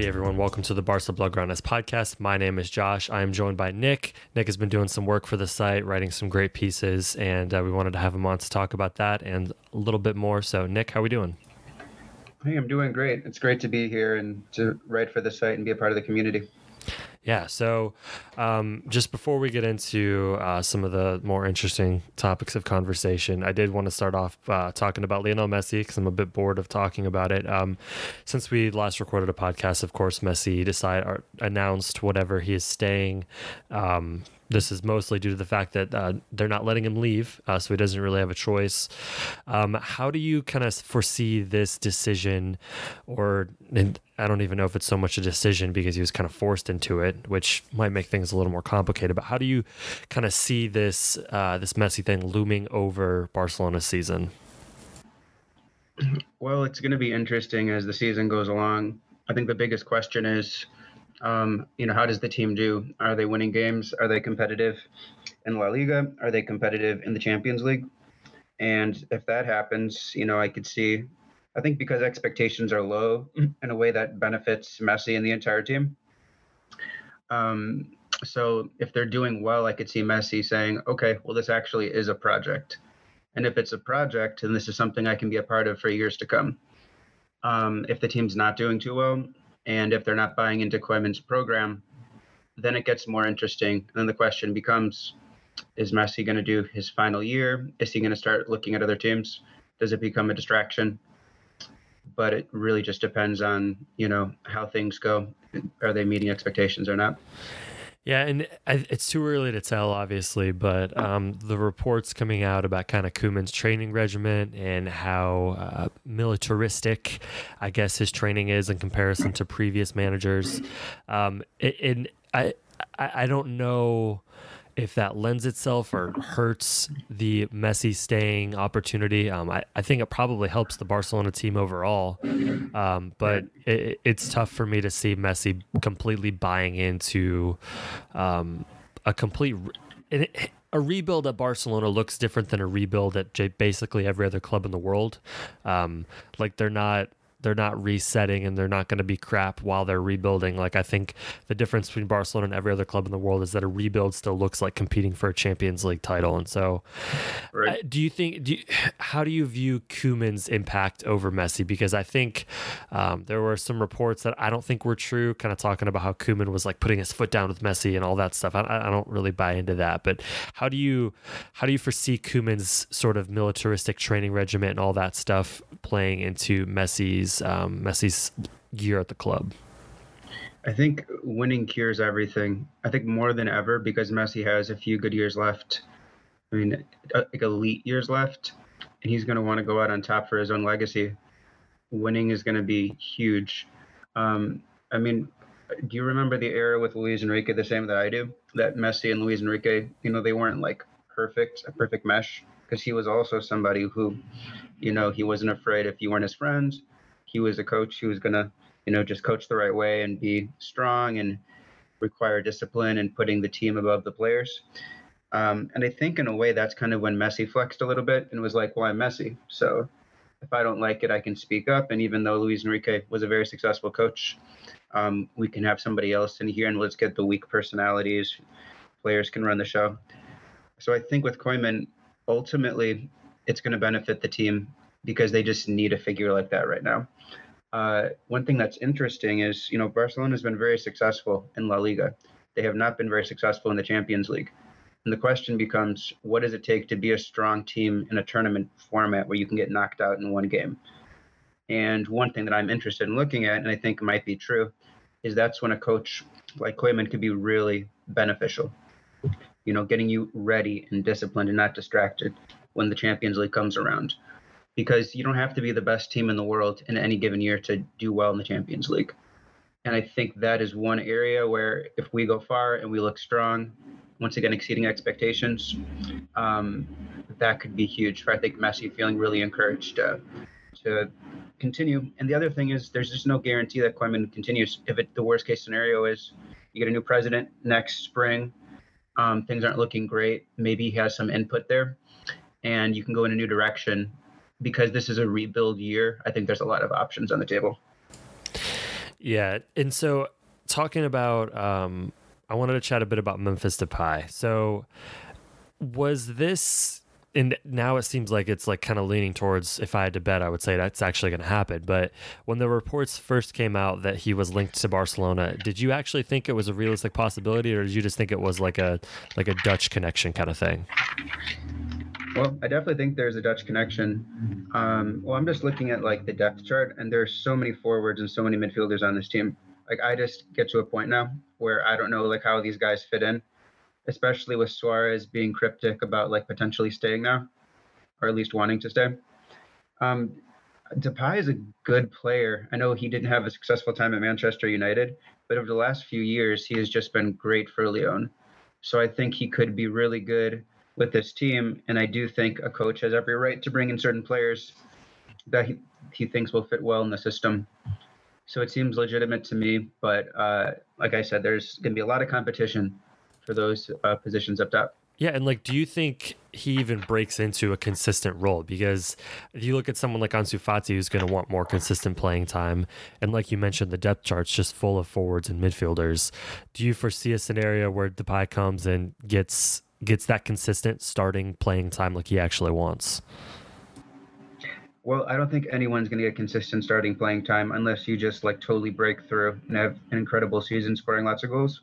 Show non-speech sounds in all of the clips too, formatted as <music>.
Alrighty, everyone. Welcome to the Barca Blaugranes podcast. My name is Josh. I am joined by Nick. Nick has been doing some work for the site, writing some great pieces, and uh, we wanted to have him on to talk about that and a little bit more. So, Nick, how are we doing? Hey, I'm doing great. It's great to be here and to write for the site and be a part of the community. Yeah. So, um, just before we get into uh, some of the more interesting topics of conversation, I did want to start off uh, talking about Lionel Messi because I'm a bit bored of talking about it. Um, since we last recorded a podcast, of course, Messi decided announced whatever he is staying. Um, this is mostly due to the fact that uh, they're not letting him leave, uh, so he doesn't really have a choice. Um, how do you kind of foresee this decision, or I don't even know if it's so much a decision because he was kind of forced into it, which might make things a little more complicated. But how do you kind of see this uh, this Messi thing looming over Barcelona's season? Well, it's going to be interesting as the season goes along. I think the biggest question is um, you know, how does the team do? Are they winning games? Are they competitive in La Liga? Are they competitive in the Champions League? And if that happens, you know, I could see, I think because expectations are low in a way that benefits Messi and the entire team. Um, so if they're doing well, I could see Messi saying, okay, well, this actually is a project. And if it's a project, then this is something I can be a part of for years to come. Um, if the team's not doing too well, and if they're not buying into Koeman's program, then it gets more interesting. And then the question becomes is Messi going to do his final year? Is he going to start looking at other teams? Does it become a distraction? But it really just depends on, you know, how things go. Are they meeting expectations or not? Yeah, and it's too early to tell, obviously, but um, the reports coming out about kind of Koeman's training regimen and how uh, militaristic, I guess, his training is in comparison to previous managers. Um, and I, I don't know if that lends itself or hurts the Messi staying opportunity. Um, I, I think it probably helps the Barcelona team overall. Um, but it, it's tough for me to see Messi completely buying into um, a complete. a rebuild at Barcelona looks different than a rebuild at basically every other club in the world. Um, like they're not they're not resetting and they're not going to be crap while they're rebuilding. Like I think the difference between Barcelona and every other club in the world is that a rebuild still looks like competing for a Champions League title. And so, right. uh, do you think? Do you, how do you view Koeman's impact over Messi? Because I think um, there were some reports that I don't think were true, kind of talking about how Koeman was like putting his foot down with Messi and all that stuff. I, I don't really buy into that. But how do you how do you foresee Koeman's sort of militaristic training regimen and all that stuff playing into Messi's Messi's um, Messi's year at the club? I think winning cures everything. I think more than ever because Messi has a few good years left. I mean, uh, like elite years left, and he's going to want to go out on top for his own legacy. Winning is going to be huge. Um, I mean, do you remember the era with Luis Enrique the same that I do? That Messi and Luis Enrique, you know, they weren't like perfect, a perfect mesh because he was also somebody who, you know, he wasn't afraid if you weren't his friends he was a coach who was going to, you know, just coach the right way and be strong and require discipline and putting the team above the players. Um, and I think in a way that's kind of when Messi flexed a little bit and was like, well, I'm Messi. So if I don't like it, I can speak up. And even though Luis Enrique was a very successful coach, um, we can have somebody else in here and let's get the weak personalities. Players can run the show. So I think with Koeman, ultimately, it's going to benefit the team because they just need a figure like that right now. Uh, one thing that's interesting is, you know, Barcelona has been very successful in La Liga. They have not been very successful in the Champions League. And the question becomes, what does it take to be a strong team in a tournament format where you can get knocked out in one game? And one thing that I'm interested in looking at, and I think might be true, is that's when a coach like Koeman could be really beneficial. You know, getting you ready and disciplined and not distracted when the Champions League comes around. Because you don't have to be the best team in the world in any given year to do well in the Champions League. And I think that is one area where if we go far and we look strong, once again exceeding expectations, um, that could be huge for I think Messi feeling really encouraged uh, to continue. And the other thing is there's just no guarantee that Koeman continues. If it, the worst case scenario is you get a new president next spring, um, things aren't looking great. Maybe he has some input there, and you can go in a new direction. Because this is a rebuild year, I think there's a lot of options on the table. Yeah, and so talking about, um, I wanted to chat a bit about Memphis Depay. So, was this, and now it seems like it's like kind of leaning towards, if I had to bet, I would say that's actually going to happen. But when the reports first came out that he was linked to Barcelona, did you actually think it was a realistic possibility, or did you just think it was like a like a Dutch connection kind of thing? Well, I definitely think there's a Dutch connection. Um, well, I'm just looking at like the depth chart, and there's so many forwards and so many midfielders on this team. Like I just get to a point now where I don't know like how these guys fit in, especially with Suarez being cryptic about like potentially staying now, or at least wanting to stay. Um, Depay is a good player. I know he didn't have a successful time at Manchester United, but over the last few years, he has just been great for Lyon. So I think he could be really good with this team. And I do think a coach has every right to bring in certain players that he, he thinks will fit well in the system. So it seems legitimate to me. But uh, like I said, there's going to be a lot of competition for those uh, positions up top. Yeah, and like, do you think he even breaks into a consistent role? Because if you look at someone like Ansu Fati, who's going to want more consistent playing time, and like you mentioned, the depth chart's just full of forwards and midfielders. Do you foresee a scenario where Depay comes and gets gets that consistent starting playing time like he actually wants? Well, I don't think anyone's going to get consistent starting playing time unless you just like totally break through and have an incredible season scoring lots of goals.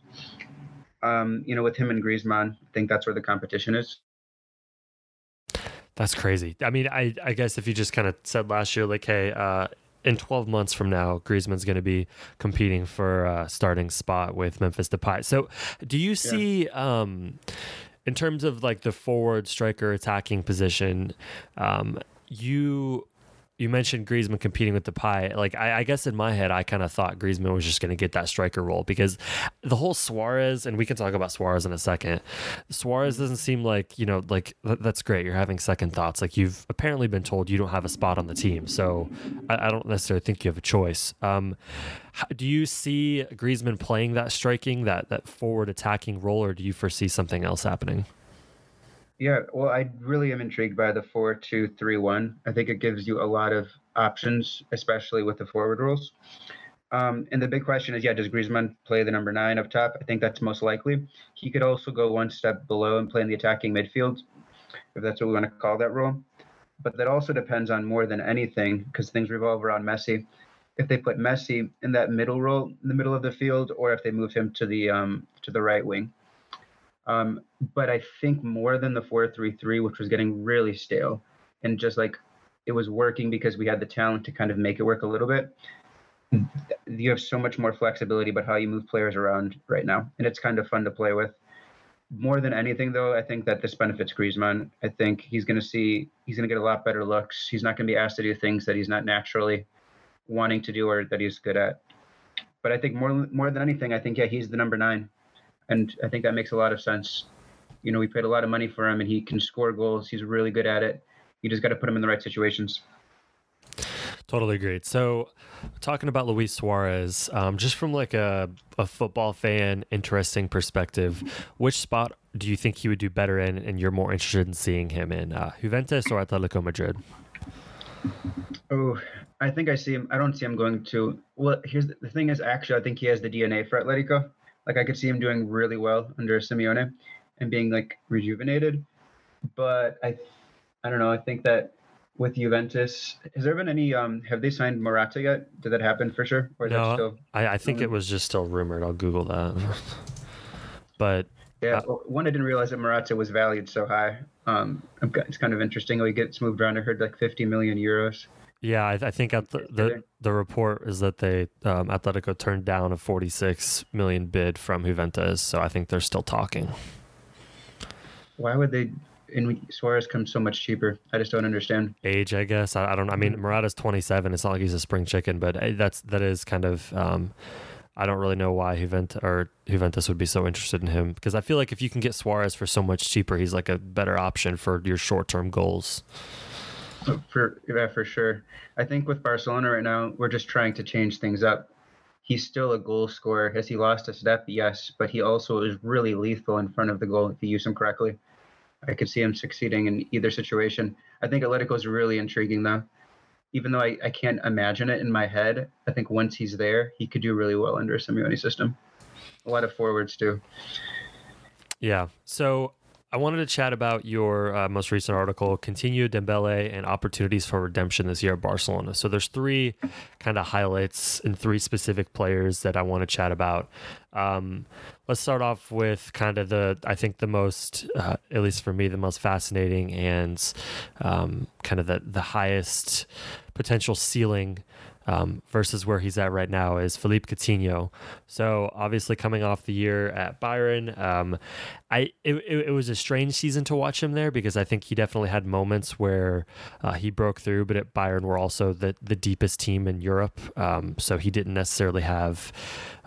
Um, you know, with him and Griezmann, I think that's where the competition is. That's crazy. I mean, I I guess if you just kind of said last year, like, hey, uh, in 12 months from now, Griezmann's going to be competing for a starting spot with Memphis Depay. So, do you see? Yeah. Um, in terms of like the forward striker attacking position, um, you you mentioned Griezmann competing with Depay. Like I, I guess in my head, I kind of thought Griezmann was just going to get that striker role because the whole Suarez, and we can talk about Suarez in a second. Suarez doesn't seem like you know, like that's great. You're having second thoughts. Like you've apparently been told you don't have a spot on the team, so I, I don't necessarily think you have a choice. Um, do you see Griezmann playing that striking, that that forward attacking role, or do you foresee something else happening? Yeah, well, I really am intrigued by the four-two-three-one. I think it gives you a lot of options, especially with the forward rules. Um, and the big question is, yeah, does Griezmann play the number nine up top? I think that's most likely. He could also go one step below and play in the attacking midfield, if that's what we want to call that role. But that also depends on more than anything, because things revolve around Messi. If they put Messi in that middle role, in the middle of the field, or if they move him to the um, to the right wing. Um, but I think more than the 433, which was getting really stale and just like it was working because we had the talent to kind of make it work a little bit. You have so much more flexibility about how you move players around right now, and it's kind of fun to play with. More than anything, though, I think that this benefits Griezmann. I think he's going to see he's going to get a lot better looks. He's not going to be asked to do things that he's not naturally wanting to do or that he's good at. But I think more more than anything, I think yeah, he's the number nine and I think that makes a lot of sense. You know, we paid a lot of money for him, and he can score goals. He's really good at it. You just got to put him in the right situations. Totally agreed. So, talking about Luis Suarez, um, just from like a, a football fan, interesting perspective, which spot do you think he would do better in, and you're more interested in seeing him in uh, Juventus or Atletico Madrid? Oh, I think I see him. I don't see him going to. Well, here's the, the thing: is actually, I think he has the DNA for Atletico. Like I could see him doing really well under Simeone and being like rejuvenated. But I, I don't know. I think that with Juventus, has there been any? Um, have they signed Morata yet? Did that happen for sure? Or no, still, I, I think it was just still rumored. I'll Google that. <laughs> but yeah, uh, one I didn't realize that Morata was valued so high. Um, it's kind of interesting. He gets moved around. I heard like 50 million euros. Yeah, I, I think at the, the the report is that they um, Atletico turned down a 46 million bid from Juventus, so I think they're still talking. Why would they? And Suarez comes so much cheaper. I just don't understand. Age, I guess. I, I don't. I mean, mm-hmm. 27. It's not like he's a spring chicken, but eh, that's that is kind of. Um, I don't really know why Juventus or Juventus would be so interested in him because I feel like if you can get Suarez for so much cheaper, he's like a better option for your short-term goals. <laughs> For yeah, for sure. I think with Barcelona right now, we're just trying to change things up. He's still a goal scorer. Has he lost a step? Yes, but he also is really lethal in front of the goal if you use him correctly. I could see him succeeding in either situation. I think Atletico is really intriguing though. Even though I, I can't imagine it in my head, I think once he's there, he could do really well under a Simeone system. A lot of forwards too. Yeah. So I wanted to chat about your uh, most recent article, Coutinho Dembele and opportunities for redemption this year at Barcelona. So there's three kind of highlights and three specific players that I want to chat about. Um, let's start off with kind of the, I think the most, uh, at least for me, the most fascinating and um, kind of the, the highest potential ceiling um, versus where he's at right now is Philippe Coutinho. So obviously coming off the year at Bayern, um, I it, it, was a strange season to watch him there because I think he definitely had moments where uh, he broke through, but at Bayern were also the the deepest team in Europe, um, so he didn't necessarily have.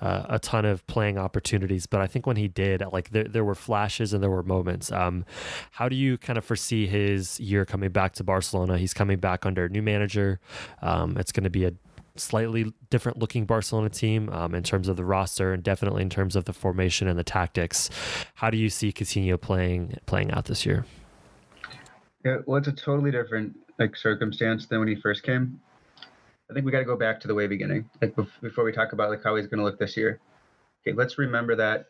Uh, a ton of playing opportunities, but I think when he did, like there, there were flashes and there were moments. Um, how do you kind of foresee his year coming back to Barcelona? He's coming back under a new manager. Um, it's going to be a slightly different looking Barcelona team um, in terms of the roster and definitely in terms of the formation and the tactics. How do you see Coutinho playing playing out this year? Yeah, well, it's a totally different like circumstance than when he first came. I think we got to go back to the way beginning, like before we talk about like how he's going to look this year. Okay, let's remember that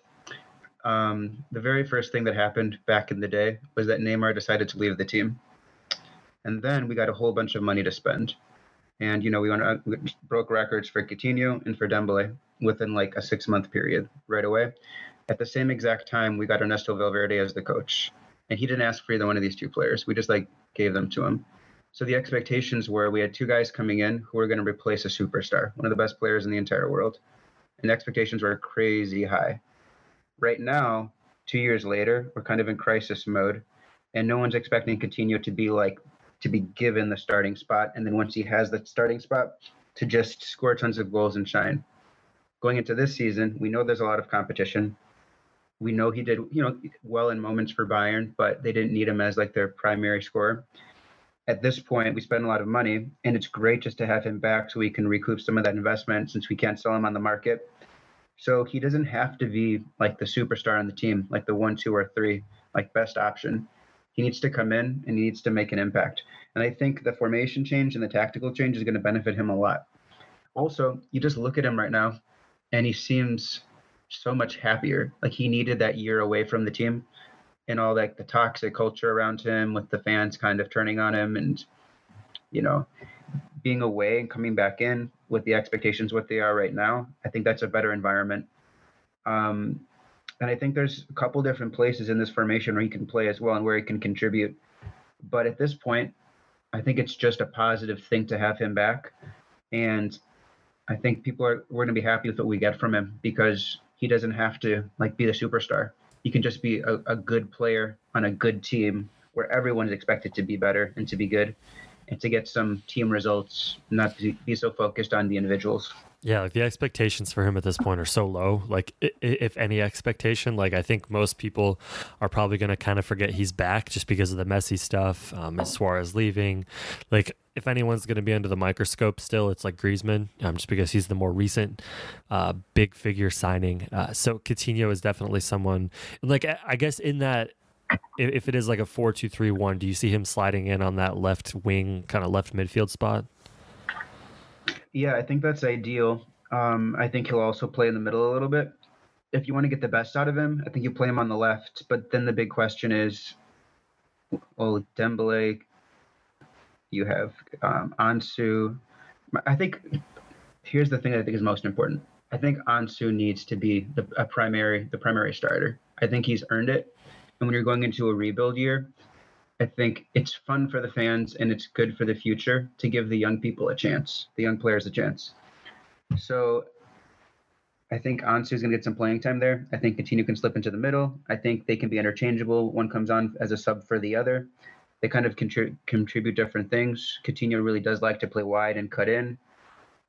um, the very first thing that happened back in the day was that Neymar decided to leave the team, and then we got a whole bunch of money to spend. And you know, we, went, uh, we broke records for Coutinho and for Dembele within like a six month period right away. At the same exact time, we got Ernesto Valverde as the coach, and he didn't ask for either one of these two players. We just like gave them to him. So the expectations were we had two guys coming in who were going to replace a superstar, one of the best players in the entire world, and expectations were crazy high. Right now, two years later, we're kind of in crisis mode, and no one's expecting Coutinho to be like to be given the starting spot, and then once he has the starting spot, to just score tons of goals and shine. Going into this season, we know there's a lot of competition. We know he did, you know, well in moments for Bayern, but they didn't need him as like their primary scorer. At this point, we spend a lot of money, and it's great just to have him back so we can recoup some of that investment since we can't sell him on the market. So he doesn't have to be like the superstar on the team, like the one, two, or three, like best option. He needs to come in and he needs to make an impact. And I think the formation change and the tactical change is going to benefit him a lot. Also, you just look at him right now and he seems so much happier. Like he needed that year away from the team and all like the toxic culture around him with the fans kind of turning on him and you know being away and coming back in with the expectations what they are right now. I think that's a better environment. Um, and I think there's a couple different places in this formation where he can play as well and where he can contribute. But at this point, I think it's just a positive thing to have him back. And I think people are we're gonna be happy with what we get from him because he doesn't have to like be the superstar. He can just be a, a good player on a good team where everyone is expected to be better and to be good and to get some team results, not be so focused on the individuals. Yeah, like the expectations for him at this point are so low. Like, if any expectation, like I think most people are probably going to kind of forget he's back just because of the Messi stuff. Um, as Suarez leaving, like if anyone's going to be under the microscope still, it's like Griezmann, um, just because he's the more recent uh, big figure signing. Uh, so Coutinho is definitely someone. Like I guess in that if it is like a four two three one, do you see him sliding in on that left wing, kind of left midfield spot? Yeah, I think that's ideal. Um, I think he'll also play in the middle a little bit. If you want to get the best out of him, I think you play him on the left. But then the big question is, well, Dembele, you have um, Ansu. I think here's the thing that I think is most important. I think Ansu needs to be the primary the primary starter. I think he's earned it. And when you're going into a rebuild year, I think it's fun for the fans and it's good for the future to give the young people a chance, the young players a chance. So I think Ansu is going to get some playing time there. I think Coutinho can slip into the middle. I think they can be interchangeable. One comes on as a sub for the other. They kind of contri- contribute different things. Coutinho really does like to play wide and cut in.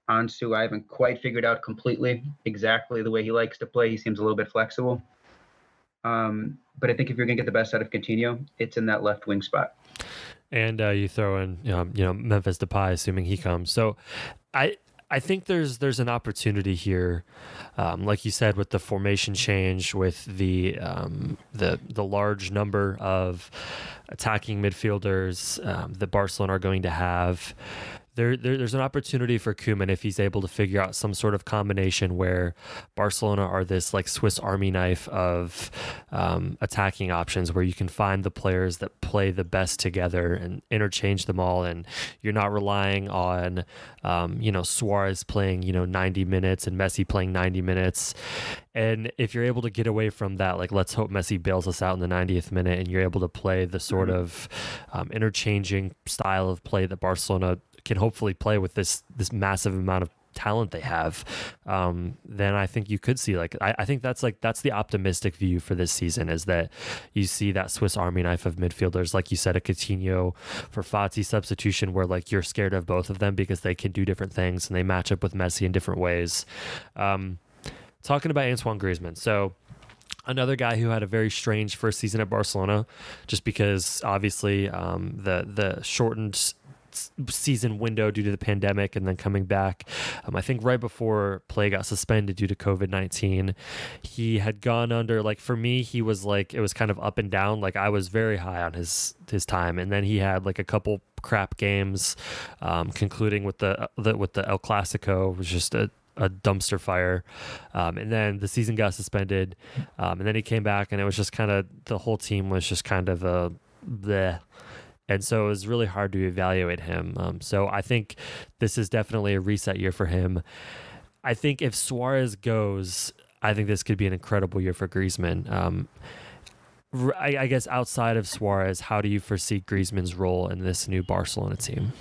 Ansu, I haven't quite figured out completely exactly the way he likes to play. He seems a little bit flexible. Um, but I think if you're going to get the best out of Coutinho, it's in that left wing spot. And uh, you throw in, um, you know, Memphis Depay, assuming he comes. So, I I think there's there's an opportunity here, um, like you said, with the formation change, with the um, the the large number of attacking midfielders um, that Barcelona are going to have there, there, there's an opportunity for Koeman if he's able to figure out some sort of combination where Barcelona are this like Swiss Army knife of um, attacking options where you can find the players that play the best together and interchange them all, and you're not relying on um, you know Suarez playing you know 90 minutes and Messi playing 90 minutes. And if you're able to get away from that, like let's hope Messi bails us out in the 90th minute, and you're able to play the sort mm-hmm. of um, interchanging style of play that Barcelona can hopefully play with this this massive amount of talent they have, um, then I think you could see like I, I, think that's like that's the optimistic view for this season is that you see that Swiss Army knife of midfielders, like you said, a Coutinho for Fati substitution where like you're scared of both of them because they can do different things and they match up with Messi in different ways. Um, talking about Antoine Griezmann, so another guy who had a very strange first season at Barcelona, just because obviously um, the the shortened season window due to the pandemic and then coming back. Um, I think right before play got suspended due to COVID 19, he had gone under, like, for me, he was like, it was kind of up and down. Like, I was very high on his, his time. And then he had like a couple crap games, um, concluding with the, the, with the El Clasico, was just a, a dumpster fire. Um, and then the season got suspended. Um, and then he came back, and it was just kind of the whole team was just kind of a bleh and so it was really hard to evaluate him. Um, so I think this is definitely a reset year for him. I think if Suarez goes, I think this could be an incredible year for Griezmann. Um, I, I, guess outside of Suarez, how do you foresee Griezmann's role in this new Barcelona team?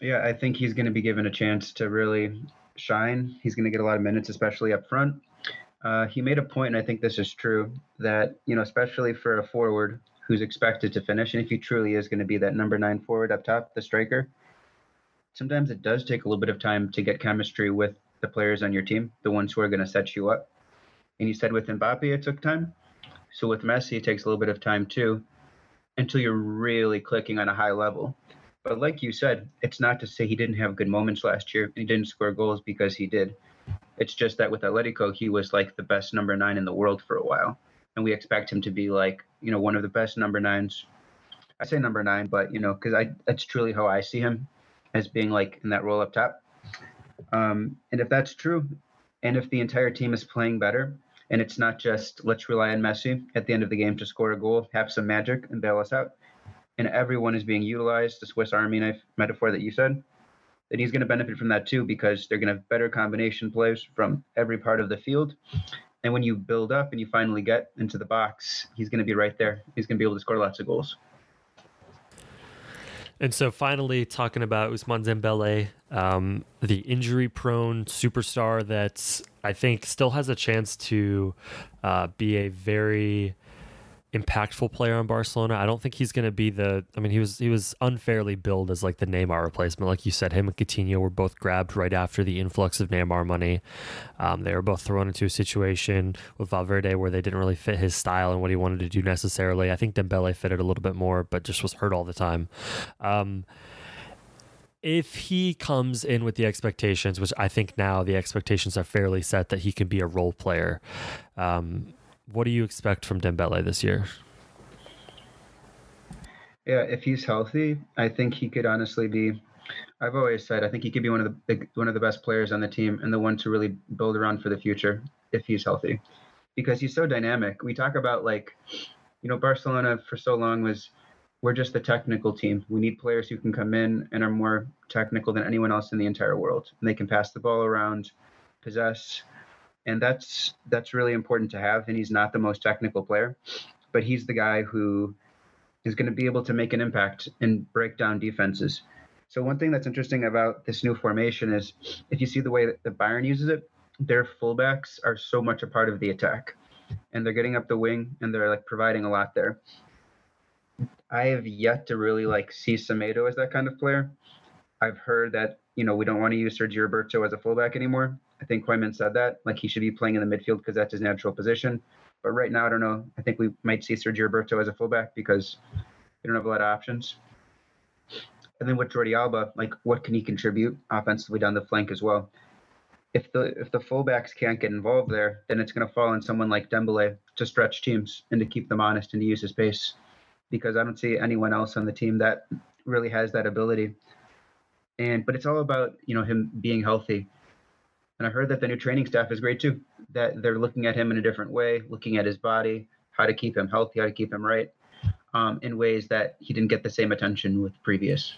Yeah, I think he's going to be given a chance to really shine. He's going to get a lot of minutes, especially up front. Uh, he made a point, and I think this is true, that you know, especially for a forward, who's expected to finish, and if he truly is going to be that number nine forward up top, the striker, sometimes it does take a little bit of time to get chemistry with the players on your team, the ones who are going to set you up. And you said with Mbappe it took time. So with Messi, it takes a little bit of time too, until you're really clicking on a high level. But like you said, it's not to say he didn't have good moments last year and he didn't score goals because he did. It's just that with Atletico, he was like the best number nine in the world for a while and we expect him to be like you know one of the best number nines. I say number nine, but you know because I that's truly how I see him as being like in that role up top. Um, and if that's true, and if the entire team is playing better, and it's not just let's rely on Messi at the end of the game to score a goal, have some magic, and bail us out, and everyone is being utilized, the Swiss Army knife metaphor that you said, then he's going to benefit from that too because they're going to have better combination plays from every part of the field, and when you build up and you finally get into the box, he's going to be right there. He's going to be able to score lots of goals. And so, finally, talking about Ousmane Dembele, um, the injury-prone superstar that I think still has a chance to uh, be a very impactful player on Barcelona. I don't think he's going to be the. I mean, he was he was unfairly billed as like the Neymar replacement, like you said. Him and Coutinho were both grabbed right after the influx of Neymar money. Um, they were both thrown into a situation with Valverde where they didn't really fit his style and what he wanted to do necessarily. I think Dembele fitted a little bit more, but just was hurt all the time. Um, if he comes in with the expectations, which I think now the expectations are fairly set that he can be a role player, um, what do you expect from Dembele this year? Yeah, if he's healthy, I think he could honestly be. I've always said I think he could be one of the big, one of the best players on the team and the one to really build around for the future if he's healthy, because he's so dynamic. We talk about like, you know, Barcelona for so long was we're just the technical team. We need players who can come in and are more technical than anyone else in the entire world, and they can pass the ball around, possess, and that's that's really important to have. And he's not the most technical player, but he's the guy who is going to be able to make an impact and break down defenses. So one thing that's interesting about this new formation is if you see the way that the Bayern uses it, their fullbacks are so much a part of the attack, and they're getting up the wing and they're like providing a lot there. I have yet to really like see Semedo as that kind of player. I've heard that you know we don't want to use Sergio Roberto as a fullback anymore. I think Koeman said that like he should be playing in the midfield because that's his natural position. But right now, I don't know. I think we might see Sergio Roberto as a fullback because we don't have a lot of options. And then with Jordi Alba, like what can he contribute offensively down the flank as well? If the if the fullbacks can't get involved there, then it's going to fall on someone like Dembele to stretch teams and to keep them honest and to use his pace, because I don't see anyone else on the team that really has that ability. And but it's all about you know him being healthy. And I heard that the new training staff is great too. That they're looking at him in a different way, looking at his body, how to keep him healthy, how to keep him right, um, in ways that he didn't get the same attention with previous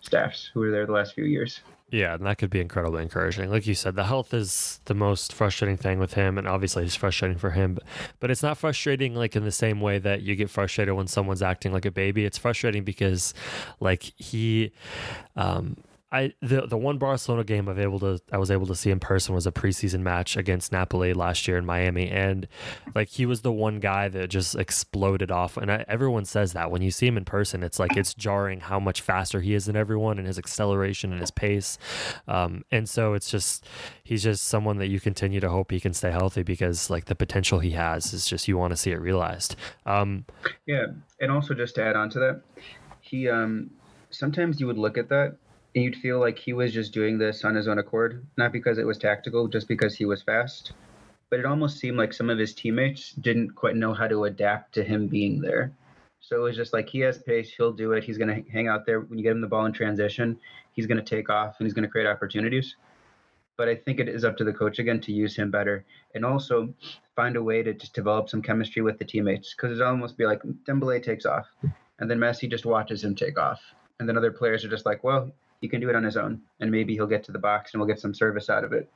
staffs who were there the last few years. Yeah, and that could be incredibly encouraging. Like you said, the health is the most frustrating thing with him, and obviously it's frustrating for him. But, but it's not frustrating like in the same way that you get frustrated when someone's acting like a baby. It's frustrating because, like he, um, I the the one Barcelona game I've able to I was able to see in person was a preseason match against Napoli last year in Miami, and like he was the one guy that just exploded off. And I, everyone says that when you see him in person, it's like it's jarring how much faster he is than everyone, and his acceleration and his pace. Um, and so it's just he's just someone that you continue to hope he can stay healthy because like the potential he has is just you want to see it realized. Um, yeah, and also just to add on to that, he um sometimes you would look at that and you'd feel like he was just doing this on his own accord, not because it was tactical, just because he was fast. But it almost seemed like some of his teammates didn't quite know how to adapt to him being there. So it was just like he has pace, he'll do it. He's going to hang out there when you get him the ball in transition. He's going to take off and he's going to create opportunities. But I think it is up to the coach again to use him better and also find a way to just develop some chemistry with the teammates because it almost be like Dembele takes off and then Messi just watches him take off. And then other players are just like, well, he can do it on his own, and maybe he'll get to the box and we'll get some service out of it.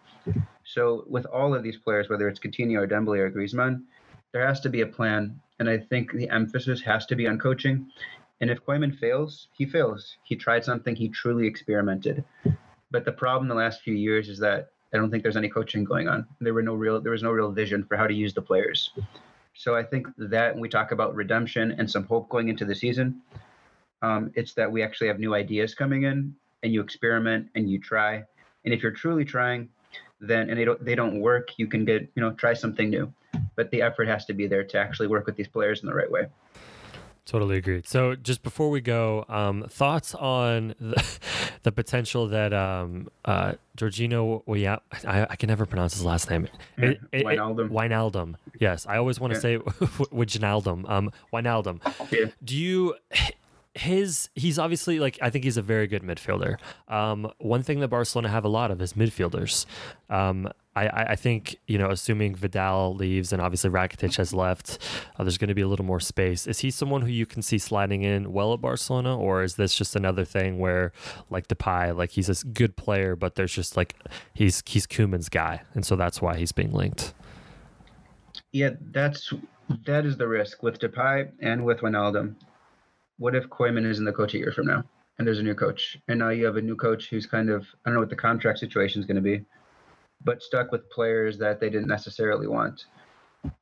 So with all of these players, whether it's Coutinho or Dembele or Griezmann, there has to be a plan, and I think the emphasis has to be on coaching. And if Koeman fails, he fails. He tried something, he truly experimented. But the problem the last few years is that I don't think there's any coaching going on. There were no real there was no real vision for how to use the players. So I think that when we talk about redemption and some hope going into the season, um, it's that we actually have new ideas coming in and you experiment and you try. And if you're truly trying, then and they don't they don't work, you can get you know try something new. But the effort has to be there to actually work with these players in the right way. Totally agreed. So, just before we go, um, thoughts on the, <laughs> the potential that um, uh, Georginio, well, yeah, I, I, can never pronounce his last name. It, it, Wijnaldum. Wijnaldum. Yes, I always want to yeah. say <laughs> Wijnaldum. Um, Wijnaldum. Yeah. Do you? His he's obviously like I think he's a very good midfielder. Um, one thing that Barcelona have a lot of is midfielders. Um, I, I think you know, assuming Vidal leaves and obviously Rakitic has left, uh, there's going to be a little more space. Is he someone who you can see sliding in well at Barcelona, or is this just another thing where, like Depay, like he's a good player, but there's just like he's he's Koeman's guy, and so that's why he's being linked. Yeah, that's that is the risk with Depay and with Wijnaldum what if Koeman isn't the coach a year from now and there's a new coach and now you have a new coach who's kind of I don't know what the contract situation is going to be, but stuck with players that they didn't necessarily want.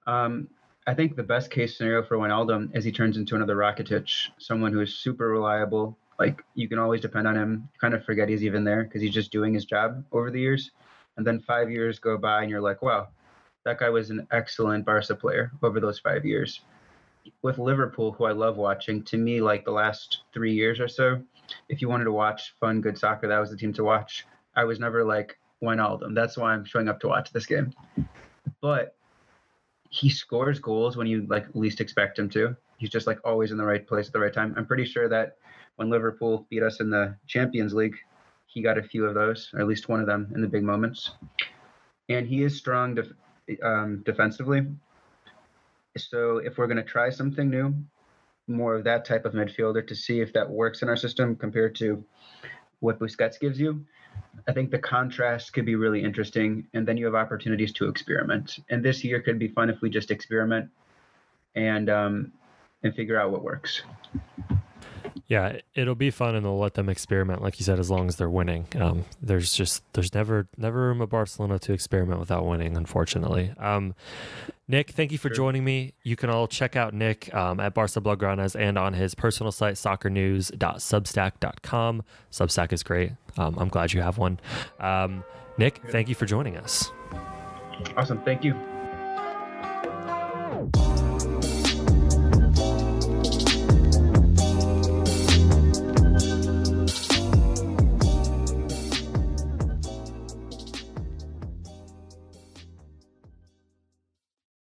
Um, I think the best case scenario for Wijnaldum is he turns into another Rakitic, someone who is super reliable. Like you can always depend on him. You kind of forget he's even there because he's just doing his job over the years. And then five years go by and you're like, wow, that guy was an excellent Barca player over those five years with Liverpool, who I love watching, to me, like the last three years or so, if you wanted to watch fun, good soccer, that was the team to watch. I was never like Wijnaldum. That's why I'm showing up to watch this game. But he scores goals when you like least expect him to. He's just like always in the right place at the right time. I'm pretty sure that when Liverpool beat us in the Champions League, he got a few of those, or at least one of them in the big moments. And he is strong def- um, defensively. So if we're going to try something new, more of that type of midfielder to see if that works in our system compared to what Busquets gives you, I think the contrast could be really interesting. And then you have opportunities to experiment. And this year could be fun if we just experiment. and um, and figure out what works. Yeah, it'll be fun, and they'll let them experiment, like you said, as long as they're winning. Um, there's just there's never never room at Barcelona to experiment without winning, unfortunately. Um, Nick, thank you for sure. joining me. You can all check out Nick um, at Barca Blaugranes and on his personal site, soccernews.substack.com. Substack is great. Um, I'm glad you have one. Um, Nick, thank you for joining us. Awesome. Thank you.